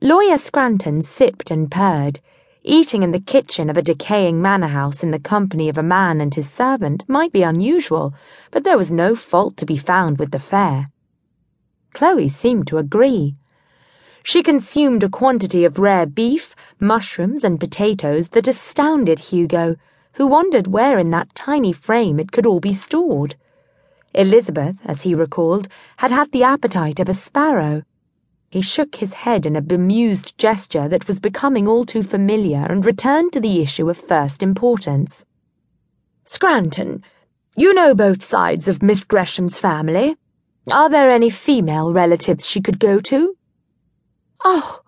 Lawyer Scranton sipped and purred. Eating in the kitchen of a decaying manor house in the company of a man and his servant might be unusual, but there was no fault to be found with the fare. Chloe seemed to agree. She consumed a quantity of rare beef, mushrooms, and potatoes that astounded Hugo, who wondered where in that tiny frame it could all be stored. Elizabeth, as he recalled, had had the appetite of a sparrow he shook his head in a bemused gesture that was becoming all too familiar and returned to the issue of first importance. Scranton, you know both sides of Miss Gresham's family. Are there any female relatives she could go to? Oh,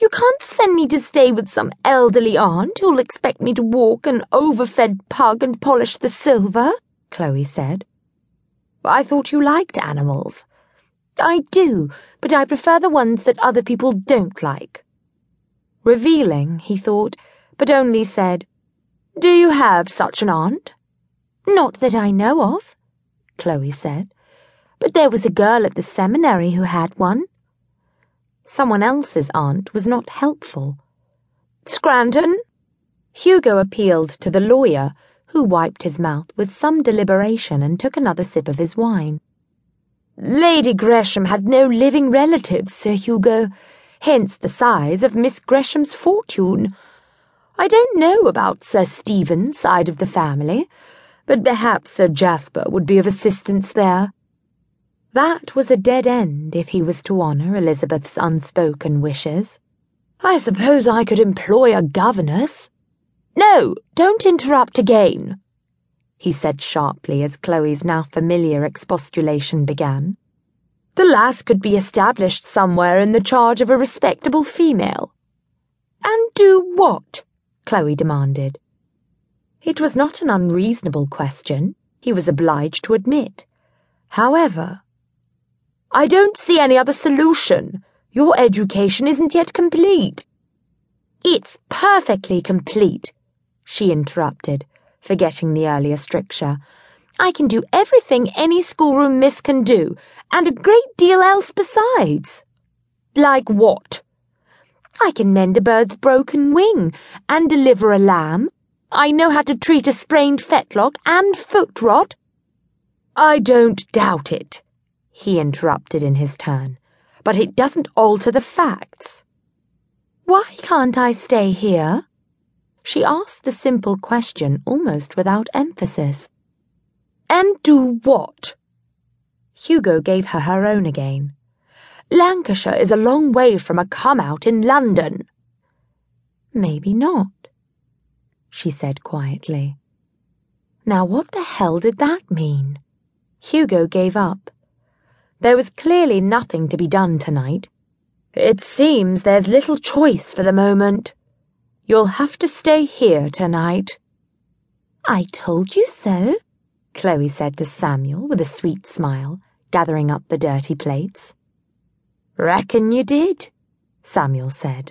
you can't send me to stay with some elderly aunt who'll expect me to walk an overfed pug and polish the silver, Chloe said. I thought you liked animals. I do, but I prefer the ones that other people don't like. Revealing, he thought, but only said, Do you have such an aunt? Not that I know of, Chloe said, but there was a girl at the seminary who had one. Someone else's aunt was not helpful. Scranton? Hugo appealed to the lawyer, who wiped his mouth with some deliberation and took another sip of his wine. Lady Gresham had no living relatives, Sir Hugo, hence the size of Miss Gresham's fortune. I don't know about Sir Stephen's side of the family, but perhaps Sir Jasper would be of assistance there. That was a dead end if he was to honour Elizabeth's unspoken wishes. I suppose I could employ a governess. No, don't interrupt again he said sharply as Chloe's now familiar expostulation began. The lass could be established somewhere in the charge of a respectable female. And do what? Chloe demanded. It was not an unreasonable question, he was obliged to admit. However, I don't see any other solution. Your education isn't yet complete. It's perfectly complete, she interrupted forgetting the earlier stricture. I can do everything any schoolroom miss can do, and a great deal else besides. Like what? I can mend a bird's broken wing, and deliver a lamb. I know how to treat a sprained fetlock and foot rot. I don't doubt it, he interrupted in his turn, but it doesn't alter the facts. Why can't I stay here? She asked the simple question almost without emphasis. And do what? Hugo gave her her own again. Lancashire is a long way from a come out in London. Maybe not, she said quietly. Now what the hell did that mean? Hugo gave up. There was clearly nothing to be done tonight. It seems there's little choice for the moment. You'll have to stay here tonight. I told you so, Chloe said to Samuel with a sweet smile, gathering up the dirty plates. Reckon you did, Samuel said.